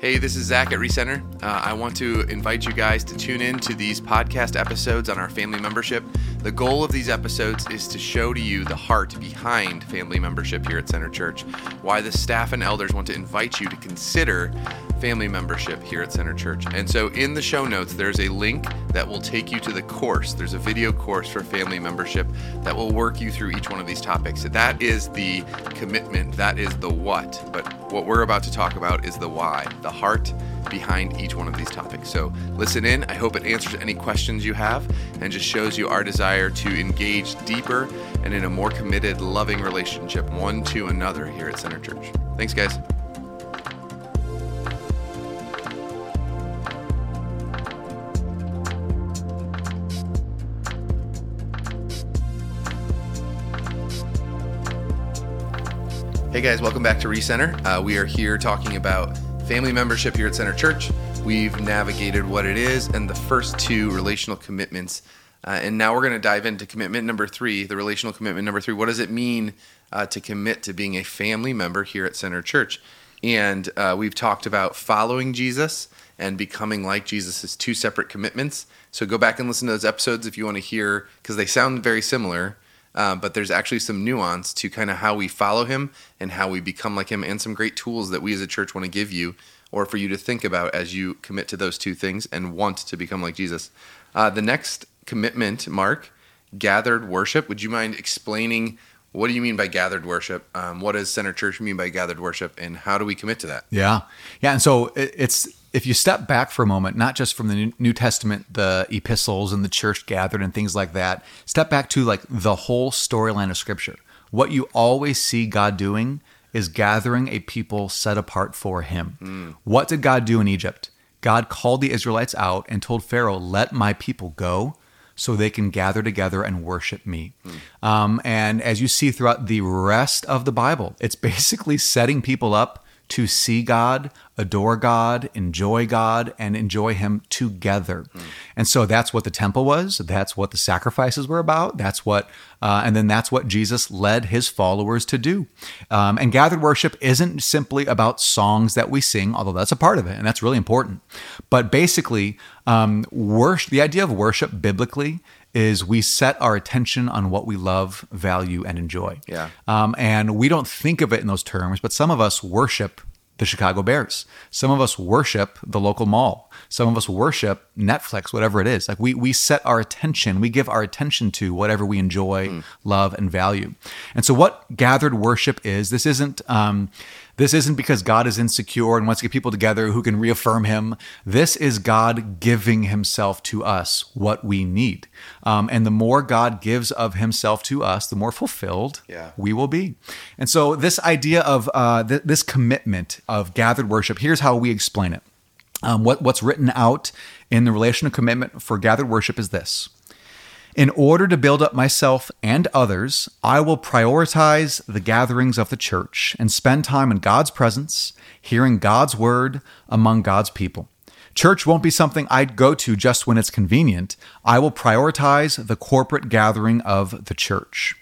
Hey, this is Zach at Recenter. Uh, I want to invite you guys to tune in to these podcast episodes on our family membership. The goal of these episodes is to show to you the heart behind family membership here at Center Church, why the staff and elders want to invite you to consider family membership here at Center Church. And so in the show notes, there's a link that will take you to the course. There's a video course for family membership that will work you through each one of these topics. That is the commitment, that is the what. But what we're about to talk about is the why, the heart behind each one of these topics. So listen in. I hope it answers any questions you have and just shows you our desire to engage deeper and in a more committed, loving relationship one to another here at Center Church. Thanks, guys. Hey guys, welcome back to Recenter. Uh, we are here talking about family membership here at Center Church. We've navigated what it is and the first two relational commitments. Uh, and now we're going to dive into commitment number three, the relational commitment number three. What does it mean uh, to commit to being a family member here at Center Church? And uh, we've talked about following Jesus and becoming like Jesus as two separate commitments. So go back and listen to those episodes if you want to hear, because they sound very similar. Uh, but there's actually some nuance to kind of how we follow him and how we become like him, and some great tools that we as a church want to give you or for you to think about as you commit to those two things and want to become like Jesus. Uh, the next commitment, Mark, gathered worship. Would you mind explaining what do you mean by gathered worship? Um, what does Center Church mean by gathered worship, and how do we commit to that? Yeah, yeah, and so it's if you step back for a moment, not just from the New Testament, the epistles and the church gathered and things like that, step back to like the whole storyline of Scripture. What you always see God doing is gathering a people set apart for Him. Mm. What did God do in Egypt? God called the Israelites out and told Pharaoh, "Let my people go." So they can gather together and worship me. Hmm. Um, and as you see throughout the rest of the Bible, it's basically setting people up to see God, adore God, enjoy God, and enjoy Him together. Mm. And so that's what the temple was. That's what the sacrifices were about. That's what, uh, and then that's what Jesus led His followers to do. Um, and gathered worship isn't simply about songs that we sing, although that's a part of it, and that's really important. But basically, um, worship, the idea of worship biblically is we set our attention on what we love, value, and enjoy. Yeah. Um, and we don't think of it in those terms, but some of us worship the Chicago Bears. Some of us worship the local mall. Some of us worship Netflix, whatever it is. Like we we set our attention, we give our attention to whatever we enjoy, mm. love, and value. And so, what gathered worship is, this isn't um, this isn't because God is insecure and wants to get people together who can reaffirm Him. This is God giving Himself to us, what we need. Um, and the more God gives of Himself to us, the more fulfilled yeah. we will be. And so, this idea of uh, th- this commitment of gathered worship, here's how we explain it. Um, what, what's written out in the relational commitment for gathered worship is this in order to build up myself and others, I will prioritize the gatherings of the church and spend time in God's presence, hearing God's word among God's people. Church won't be something I'd go to just when it's convenient. I will prioritize the corporate gathering of the church.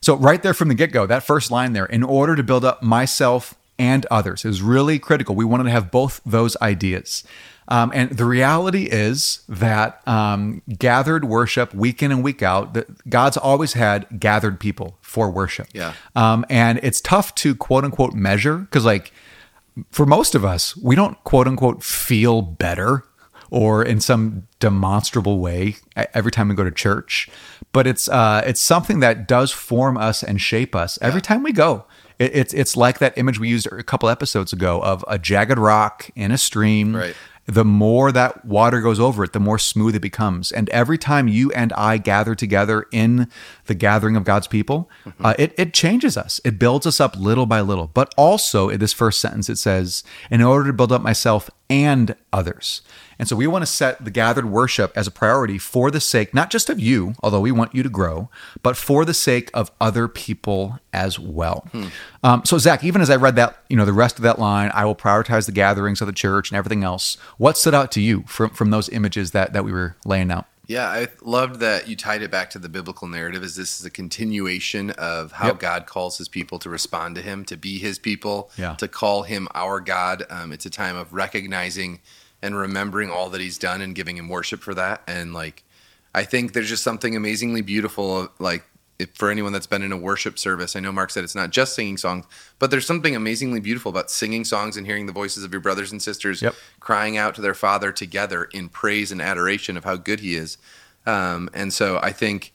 So, right there from the get go, that first line there, in order to build up myself and others, is really critical. We wanted to have both those ideas. Um, and the reality is that um, gathered worship week in and week out, that God's always had gathered people for worship. Yeah. Um, and it's tough to quote unquote measure because, like, for most of us, we don't quote unquote feel better or in some demonstrable way every time we go to church. But it's uh, it's something that does form us and shape us every yeah. time we go. It, it's it's like that image we used a couple episodes ago of a jagged rock in a stream. Right the more that water goes over it, the more smooth it becomes. And every time you and I gather together in the gathering of God's people, mm-hmm. uh, it, it changes us. It builds us up little by little. But also, in this first sentence, it says, in order to build up myself and others. And so we want to set the gathered worship as a priority for the sake, not just of you, although we want you to grow, but for the sake of other people as well. Hmm. Um, so, Zach, even as I read that, you know, the rest of that line, I will prioritize the gatherings of the church and everything else. What stood out to you from, from those images that, that we were laying out? Yeah, I loved that you tied it back to the biblical narrative as this is a continuation of how Yep. God calls his people to respond to him, to be his people, Yeah. to call him our God. Um, it's a time of recognizing and remembering all that he's done and giving him worship for that. And like, I think there's just something amazingly beautiful, like, if, for anyone that's been in a worship service, I know Mark said it's not just singing songs, but there's something amazingly beautiful about singing songs and hearing the voices of your brothers and sisters Yep. crying out to their father together in praise and adoration of how good he is. Um, and so I think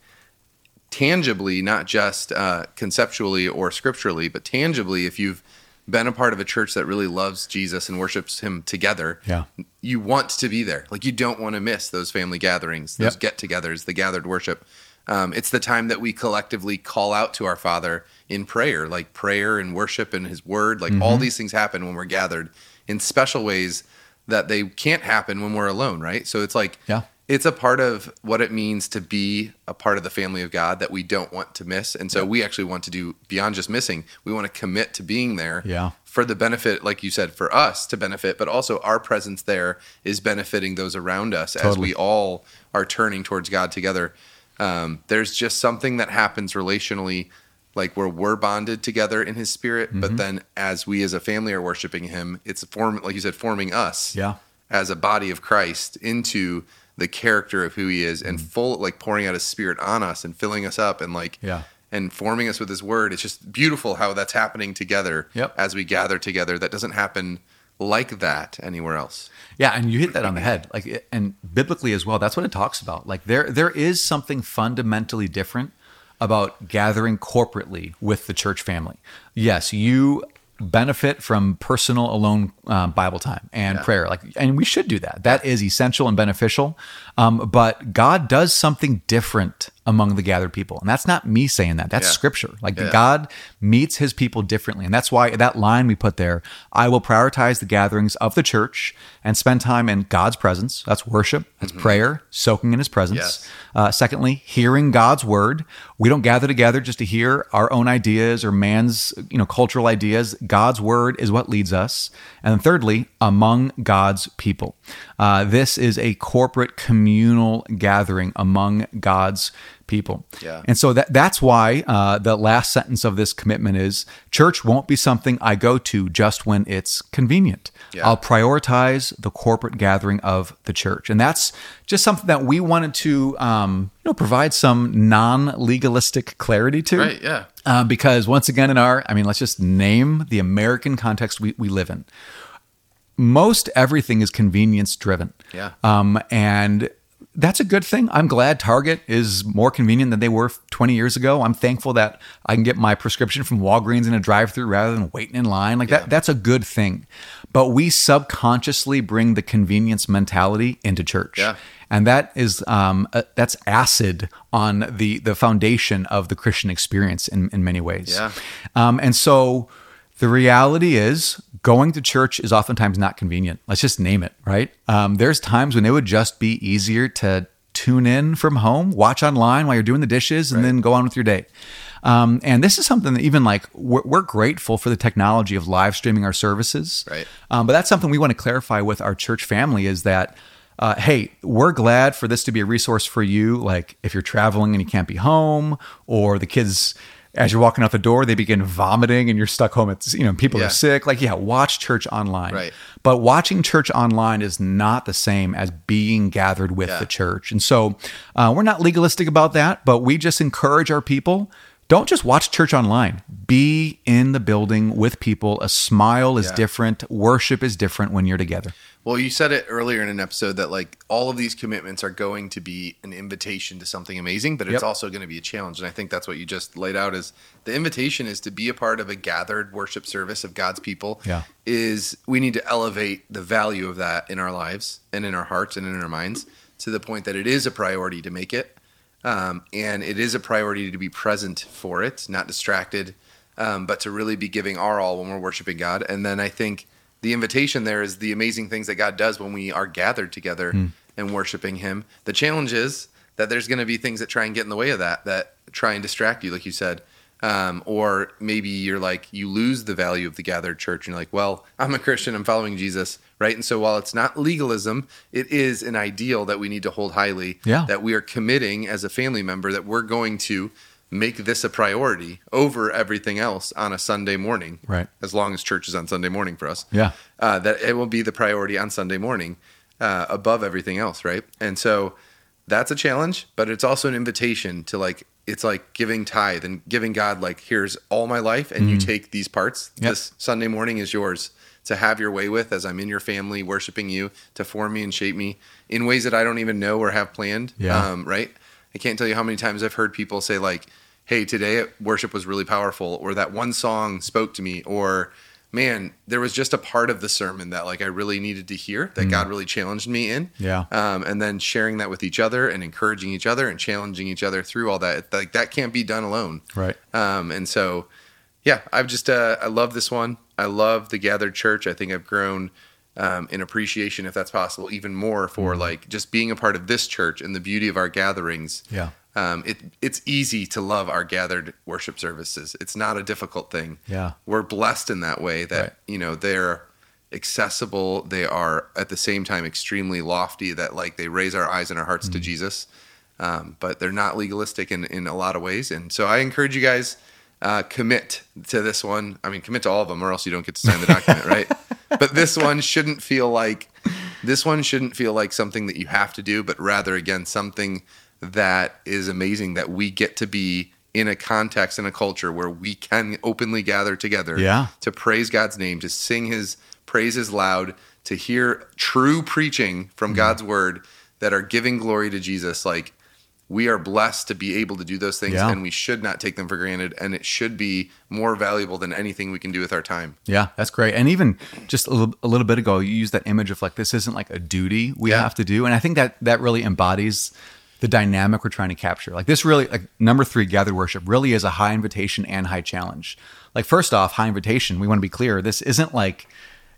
tangibly, not just uh, conceptually or scripturally, but tangibly, if you've been a part of a church that really loves Jesus and worships him together, Yeah. you want to be there. Like you don't want to miss those family gatherings, those Yep. get-togethers, the gathered worship. Um, it's the time that we collectively call out to our Father in prayer, like prayer and worship and His Word. Like all Mm-hmm. these things happen when we're gathered in special ways that they can't happen when we're alone, right? So it's like Yeah. it's a part of what it means to be a part of the family of God that we don't want to miss. And so we actually want to do beyond just missing. We want to commit to being there Yeah. for the benefit, like you said, for us to benefit, but also our presence there is benefiting those around us as we all are turning towards God together. Um, there's just something that happens relationally, like where we're bonded together in His Spirit, Mm-hmm. but then as we as a family are worshiping Him, it's form, like you said, forming us Yeah. as a body of Christ into the character of who he is and full like pouring out his spirit on us and filling us up and like Yeah. and forming us with his word it's just beautiful how that's happening together Yep. as we gather together that doesn't happen like that anywhere else Yeah, and you hit that on the head. Like, and biblically as well, that's what it talks about. Like, there there is something fundamentally different about gathering corporately with the church family. Yes, you benefit from personal alone um, Bible time and Yeah. prayer. Like, and we should do that. That is essential and beneficial. Um, but God does something different among the gathered people, and that's not me saying that. That's Yeah. Scripture. Like Yeah. God meets His people differently, and that's why that line we put there. I will prioritize the gatherings of the church and spend time in God's presence. That's worship. That's prayer, soaking in His presence. Mm-hmm. Yes. Uh, secondly, hearing God's word. We don't gather together just to hear our own ideas or man's, you know, cultural ideas. God's word is what leads us. And thirdly, among God's people. Uh, this is a corporate communal gathering among God's people. Yeah. And so that that's why uh, the last sentence of this commitment is church won't be something I go to just when it's convenient. Yeah. I'll prioritize the corporate gathering of the church. And that's just something that we wanted to um, you know provide some non-legalistic clarity to. right yeah Uh, because once again, in our, I mean, let's just name the American context we, we live in. Most everything is convenience driven. Yeah. Um, and that's a good thing. I'm glad Target is more convenient than they were 20 years ago. I'm thankful that I can get my prescription from Walgreens in a drive-through rather than waiting in line. Like Yeah. that, that's a good thing. But we subconsciously bring the convenience mentality into church Yeah. and that is um, uh, that's acid on the the foundation of the Christian experience in in many ways. Yeah. Um, and so the reality is going to church is oftentimes not convenient. Let's just name it, right? Um, there's times when it would just be easier to tune in from home, watch online while you're doing the dishes, and then go on with your day. Um, and this is something that even like we're, we're grateful for the technology of live streaming our services. Right. Um, but that's something we want to clarify with our church family is that, uh, hey, we're glad for this to be a resource for you. Like if you're traveling and you can't be home, or the kids, as you're walking out the door, they begin vomiting and you're stuck home. It's, you know, people Yeah. are sick. Like, yeah, watch church online. Right. But watching church online is not the same as being gathered with Yeah. the church. And so uh, we're not legalistic about that, but we just encourage our people. Don't just watch church online. Be in the building with people. A smile is Yeah. different. Worship is different when you're together. Well, you said it earlier in an episode that like all of these commitments are going to be an invitation to something amazing, but it's Yep. also going to be a challenge. And I think that's what you just laid out is the invitation is to be a part of a gathered worship service of God's people. Yeah. Is we need to elevate the value of that in our lives and in our hearts and in our minds to the point that it is a priority to make it. Um, and it is a priority to be present for it, not distracted, um, but to really be giving our all when we're worshiping God. And then I think the invitation there is the amazing things that God does when we are gathered together and worshiping Him. The challenge is that there's going to be things that try and get in the way of that, that try and distract you, like you said. Um, or maybe you're like, you lose the value of the gathered church. And you're like, well, I'm a Christian, I'm following Jesus. right? And so while it's not legalism, it is an ideal that we need to hold highly. Yeah. That we are committing as a family member that we're going to make this a priority over everything else on a Sunday morning. Right. As long as church is on Sunday morning for us. Yeah. Uh, that it will be the priority on Sunday morning uh, above everything else, right? And so that's a challenge, but it's also an invitation to like it's like giving tithe and giving God like here's all my life and you take these parts. Mm-hmm. Yep. This Sunday morning is yours to have your way with as I'm in your family worshiping you to form me and shape me in ways that I don't even know or have planned. Yeah. Um, right? I can't tell you how many times I've heard people say like, "Hey, today worship was really powerful," or that one song spoke to me, or man, there was just a part of the sermon that like I really needed to hear that God really challenged me in. Mm. Yeah. Um, and then sharing that with each other and encouraging each other and challenging each other through all that. Like that can't be done alone. Right. Um, and so, yeah, I've just uh, I love this one. I love the gathered church. I think I've grown um, in appreciation, if that's possible, even more for like just being a part of this church and the beauty of our gatherings. Yeah. Um, it it's easy to love our gathered worship services. It's not a difficult thing. Yeah. we're blessed in that way that Right. you know they're accessible. They are at the same time extremely lofty. That like they raise our eyes and our hearts to Mm-hmm. Jesus. Um, but they're not legalistic in, in a lot of ways. And so I encourage you guys uh, commit to this one. I mean, commit to all of them, or else you don't get to sign the document, right? But this one shouldn't feel like this one shouldn't feel like something that you have to do, but rather again something that is amazing that we get to be in a context in a culture where we can openly gather together Yeah. to praise God's name, to sing his praises loud, to hear true preaching from mm-hmm. God's word that are giving glory to Jesus. Like we are blessed to be able to do those things Yeah. and we should not take them for granted. And it should be more valuable than anything we can do with our time. Yeah, that's great. And even just a little, a little bit ago, you used that image of like this isn't like a duty we Yeah. have to do, and I think that that really embodies the dynamic we're trying to capture. Like this really, like number three, gathered worship really is a high invitation and high challenge. Like first off, high invitation. We want to be clear. This isn't like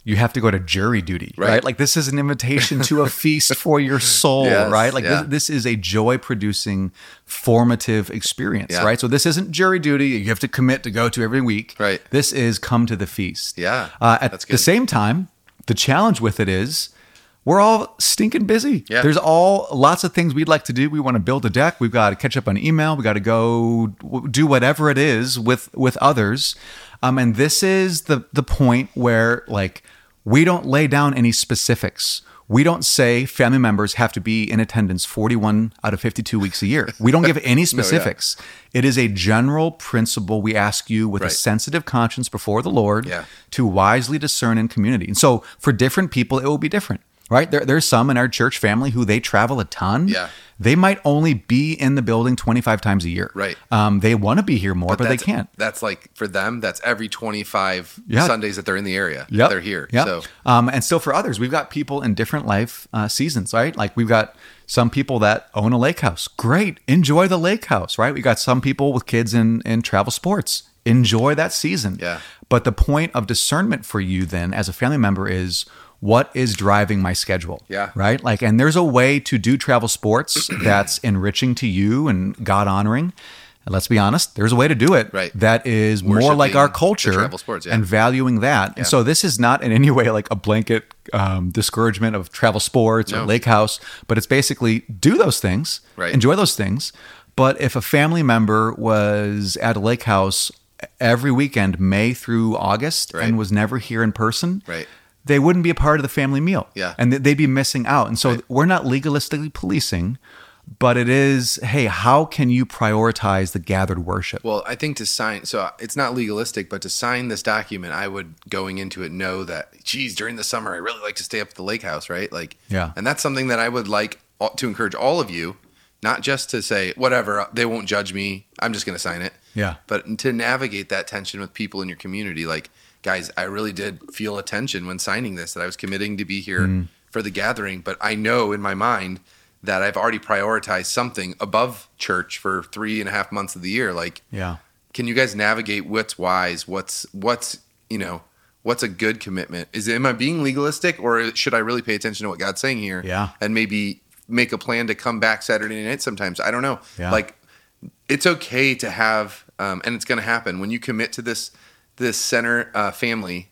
you have to go to jury duty, right? Right. Like this is an invitation to a feast for your soul, Yes, right? Like yeah. this, this is a joy producing, formative experience, Yeah. right? So this isn't jury duty. You have to commit to go to every week. Right. This is come to the feast. Yeah, Uh, at the same time, the challenge with it is we're all stinking busy. Yeah. There's all lots of things we'd like to do. We want to build a deck. We've got to catch up on email. We got to go do whatever it is with with others. Um, and this is the the point where like we don't lay down any specifics. We don't say family members have to be in attendance 41 out of 52 weeks a year. We don't give any specifics. It is a general principle we ask you with a sensitive conscience before the Lord Yeah. to wisely discern in community. And so for different people, it will be different, right? There, there's some in our church family who they travel a ton. Yeah. They might only be in the building 25 times a year. Right. Um, they want to be here more, but, they can't. That's like for them, that's every 25 Yeah. Sundays that they're in the area. Yeah. They're here. Yeah. So um, and still for others, we've got people in different life uh, seasons, right? Like we've got some people that own a lake house. Great. Enjoy the lake house, right? We got some people with kids in, in travel sports. Enjoy that season. Yeah. But the point of discernment for you then as a family member is what is driving my schedule? Yeah. Right? Like, and there's a way to do travel sports that's enriching to you and God honoring. Let's be honest, there's a way to do it Right. that is more like our culture travel sports, yeah. and valuing that. And so this is not in any way like a blanket um, discouragement of travel sports or lake house, but it's basically do those things, Right. enjoy those things. But if a family member was at a lake house every weekend, May through August, Right. and was never here in person, Right. They wouldn't be a part of the family meal. Yeah. And they'd be missing out. And so Right. we're not legalistically policing, but it is, hey, how can you prioritize the gathered worship? Well, I think to sign, so it's not legalistic, but to sign this document, I would going into it know that, geez, during the summer, I really like to stay up at the lake house, right? Like, Yeah. And that's something that I would like to encourage all of you, not just to say, whatever, uh, they won't judge me. I'm just going to sign it. Yeah. But to navigate that tension with people in your community, like, guys, I really did feel a tension when signing this that I was committing to be here Mm. for the gathering, but I know in my mind that I've already prioritized something above church for three and a half months of the year. Like, Yeah. can you guys navigate what's wise what's what's you know what's a good commitment is it, am i being legalistic or should i really pay attention to what god's saying here Yeah. and maybe make a plan to come back saturday night sometimes i don't know Yeah. like it's okay to have um, and it's going to happen when you commit to this this center uh, family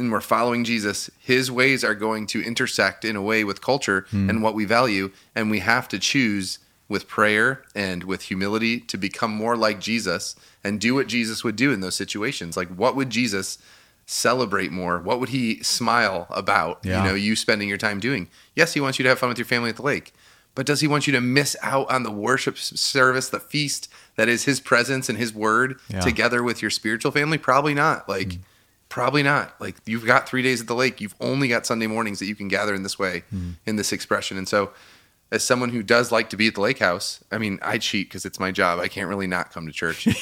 and we're following Jesus, his ways are going to intersect in a way with culture and what we value. And we have to choose with prayer and with humility to become more like Jesus and do what Jesus would do in those situations. Like, what would Jesus celebrate more? What would he smile about? Yeah. You know, you spending your time doing. Yes, he wants you to have fun with your family at the lake, but does he want you to miss out on the worship service, the feast that is his presence and his word Yeah. together with your spiritual family? Probably not. Like, probably not. Like, you've got three days at the lake. You've only got Sunday mornings that you can gather in this way, in this expression. And so, as someone who does like to be at the lake house, I mean, I cheat because it's my job. I can't really not come to church.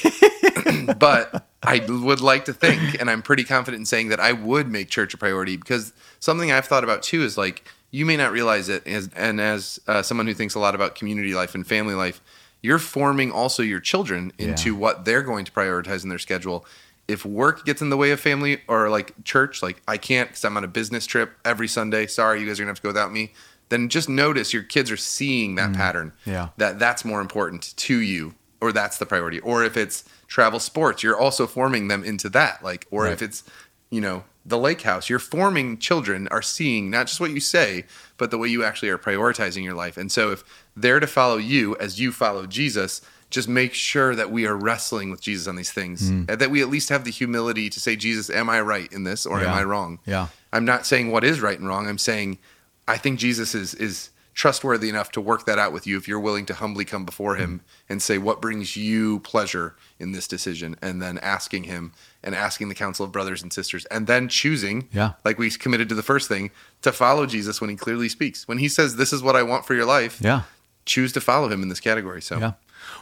but I would like to think, and I'm pretty confident in saying that I would make church a priority because something I've thought about too is like you may not realize it, as, and as uh, someone who thinks a lot about community life and family life, you're forming also your children into Yeah. what they're going to prioritize in their schedule. If work gets in the way of family or like church, like I can't because I'm on a business trip every Sunday. Sorry, you guys are gonna have to go without me. Then just notice your kids are seeing that mm, pattern Yeah. that that's more important to you or that's the priority or if it's travel sports you're also forming them into that like or if it's you know the lake house. You're forming children are seeing not just what you say but the way you actually are prioritizing your life. And so if they're to follow you as you follow jesus just make sure that we are wrestling with jesus on these things. Hmm. And that we at least have the humility to say jesus am i right in this or am i wrong? Yeah. I'm not saying what is right and wrong. I'm saying I think Jesus is is trustworthy enough to work that out with you if you're willing to humbly come before him and say what brings you pleasure in this decision and then asking him and asking the counsel of brothers and sisters and then choosing Yeah. like we committed to the first thing to follow Jesus when he clearly speaks. When he says this is what I want for your life, Yeah. choose to follow him in this category. So Yeah.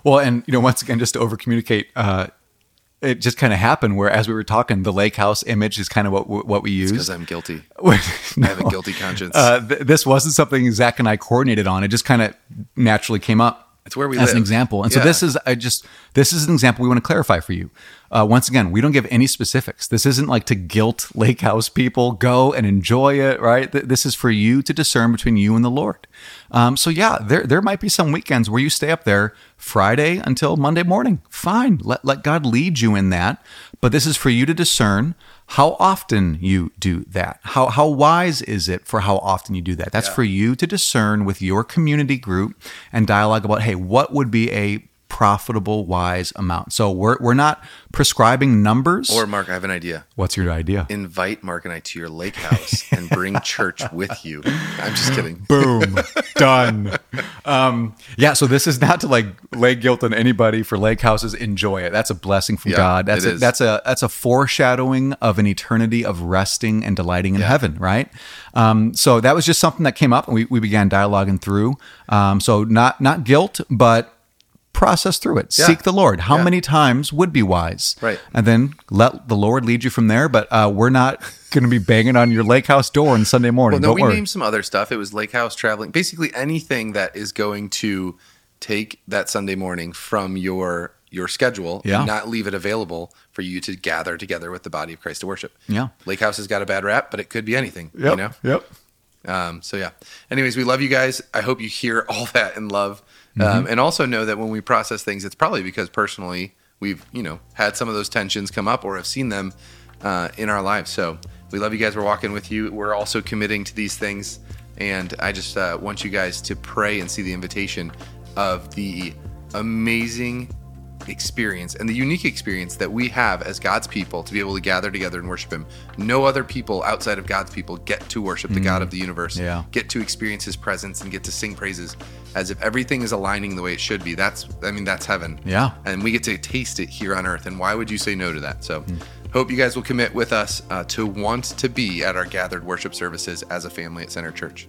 Well, and you know, once again, just to over communicate, uh, it just kind of happened where, as we were talking, the lake house image is kind of what what we use. because I'm guilty. no. I have a guilty conscience. Uh, th- this wasn't something Zach and I coordinated on. It just kind of naturally came up. It's where we as an example. And so this is I just this is an example we want to clarify for you. Uh, once again, we don't give any specifics. This isn't like to guilt lake house people go and enjoy it, right? Th- This is for you to discern between you and the Lord. Um, so yeah, there there might be some weekends where you stay up there Friday until Monday morning. Fine, let let God lead you in that. But this is for you to discern how often you do that. How how wise is it for how often you do that? That's Yeah. for you to discern with your community group and dialogue about hey, what would be a profitable wise amount. So we're we're not prescribing numbers. or Mark, I have an idea. what's your idea? Invite Mark and I to your lake house and bring church with you. I'm just kidding. Boom, done. Um, yeah, so this is not to like lay guilt on anybody for lake houses. Enjoy it. That's a blessing from Yeah, God. That's it a, is. that's a that's a foreshadowing of an eternity of resting and delighting in heaven, right? Um, so that was just something that came up, and we, we began dialoguing through. Um, so not not guilt, but process through it. Yeah. Seek the Lord. How Yeah. many times would be wise? Right. And then let the Lord lead you from there. But uh, we're not going to be banging on your lake house door on Sunday morning. Well, no, Don't we worry. named some other stuff. It was lake house traveling, basically anything that is going to take that Sunday morning from your your schedule Yeah. and not leave it available for you to gather together with the body of Christ to worship. Yeah. Lake House has got a bad rap, but it could be anything. Yep. You know? Yep. Um, so yeah. Anyways, we love you guys. I hope you hear all that in love, Mm-hmm. um, and also know that when we process things, it's probably because personally we've you know had some of those tensions come up or have seen them uh, in our lives. So we love you guys. We're walking with you. We're also committing to these things, and I just uh, want you guys to pray and see the invitation of the amazing experience and the unique experience that we have as God's people to be able to gather together and worship Him. No other people outside of God's people get to worship the God of the universe, Yeah. get to experience His presence, and get to sing praises as if everything is aligning the way it should be. That's, I mean, that's heaven. Yeah. And we get to taste it here on earth. And why would you say no to that? So, hope you guys will commit with us uh, to want to be at our gathered worship services as a family at Center Church.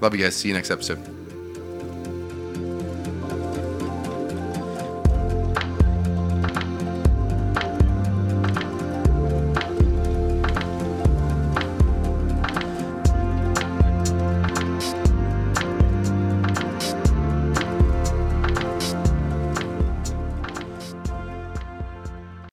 Love you guys. See you next episode.